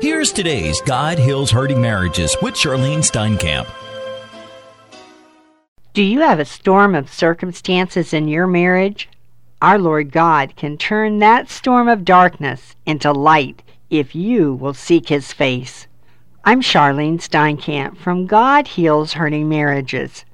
Here's today's God Heals Hurting Marriages with Charlyne Steinkamp. Do you have a storm of circumstances in your marriage? Our Lord God can turn that storm of darkness into light if you will seek His face. I'm Charlyne Steinkamp from God Heals Hurting Marriages.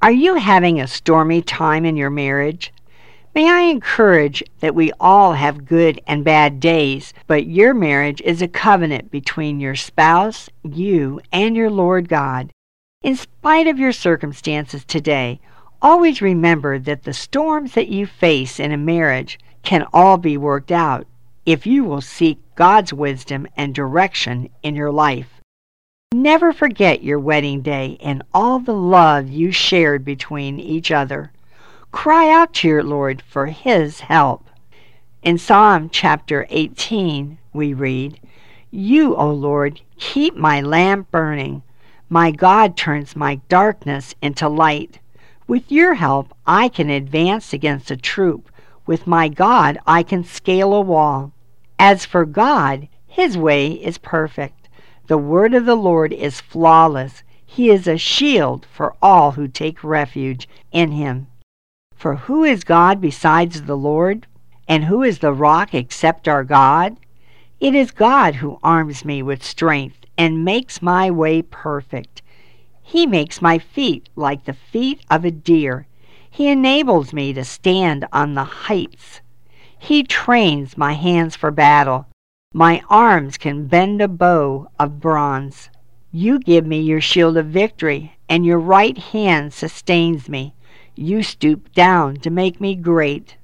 Are you having a stormy time in your marriage? May I encourage that we all have good and bad days, but your marriage is a covenant between your spouse, you, and your Lord God. In spite of your circumstances today, always remember that the storms that you face in a marriage can all be worked out if you will seek God's wisdom and direction in your life. Never forget your wedding day and all the love you shared between each other. Cry out to your Lord for His help. In Psalm chapter 18, we read, You, O Lord, keep my lamp burning my God turns my darkness into light. With your help, I can advance against a troop. With my God, I can scale a wall. As for God, his way is perfect. The word of the Lord is flawless. He is a shield for all who take refuge in him. For who is God besides the Lord? And who is the rock except our God? It is God who arms me with strength and makes my way perfect. He makes my feet like the feet of a deer. He enables me to stand on the heights. He trains my hands for battle. My arms can bend a bow of bronze. You give me your shield of victory, and your right hand sustains me. You stoop down to make me great.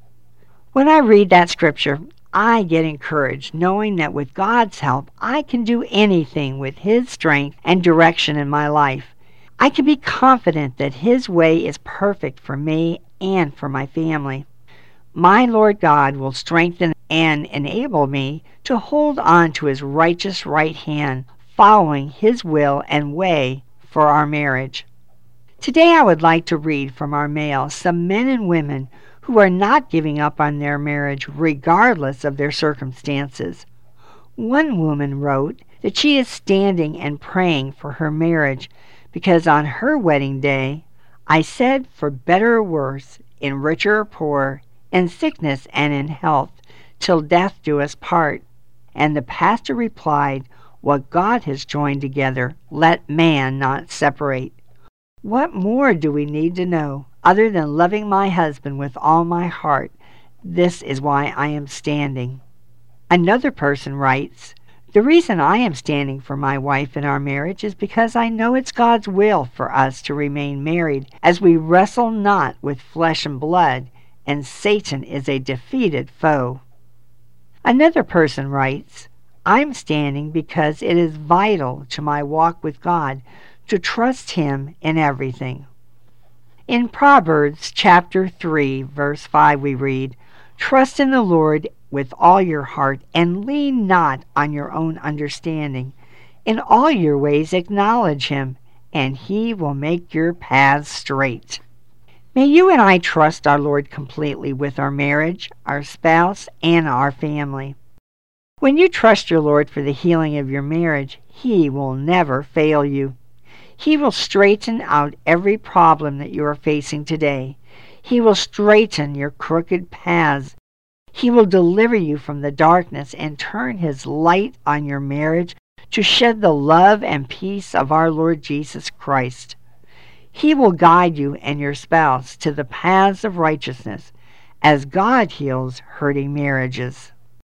When I read that scripture, I get encouraged knowing that with God's help, I can do anything with His strength and direction in my life. I can be confident that His way is perfect for me and for my family. My Lord God will strengthen and enable me to hold on to His righteous right hand, following His will and way for our marriage. Today I would like to read from our mail some men and women who are not giving up on their marriage regardless of their circumstances. One woman wrote that she is standing and praying for her marriage because on her wedding day, I said, for better or worse, in richer or poor, in sickness and in health, till death do us part. And the pastor replied, What God has joined together, let man not separate. What more do we need to know? other than loving my husband with all my heart. This is why I am standing. Another person writes, The reason I am standing for my wife in our marriage is because I know it's God's will for us to remain married as we wrestle not with flesh and blood, and Satan is a defeated foe. Another person writes, I'm standing because it is vital to my walk with God to trust Him in everything. In Proverbs chapter 3, verse 5, we read, Trust in the Lord with all your heart, and lean not on your own understanding. In all your ways acknowledge him, and he will make your paths straight. May you and I trust our Lord completely with our marriage, our spouse, and our family. When you trust your Lord for the healing of your marriage, He will never fail you. He will straighten out every problem that you are facing today. He will straighten your crooked paths. He will deliver you from the darkness and turn His light on your marriage to shed the love and peace of our Lord Jesus Christ. He will guide you and your spouse to the paths of righteousness as God heals hurting marriages.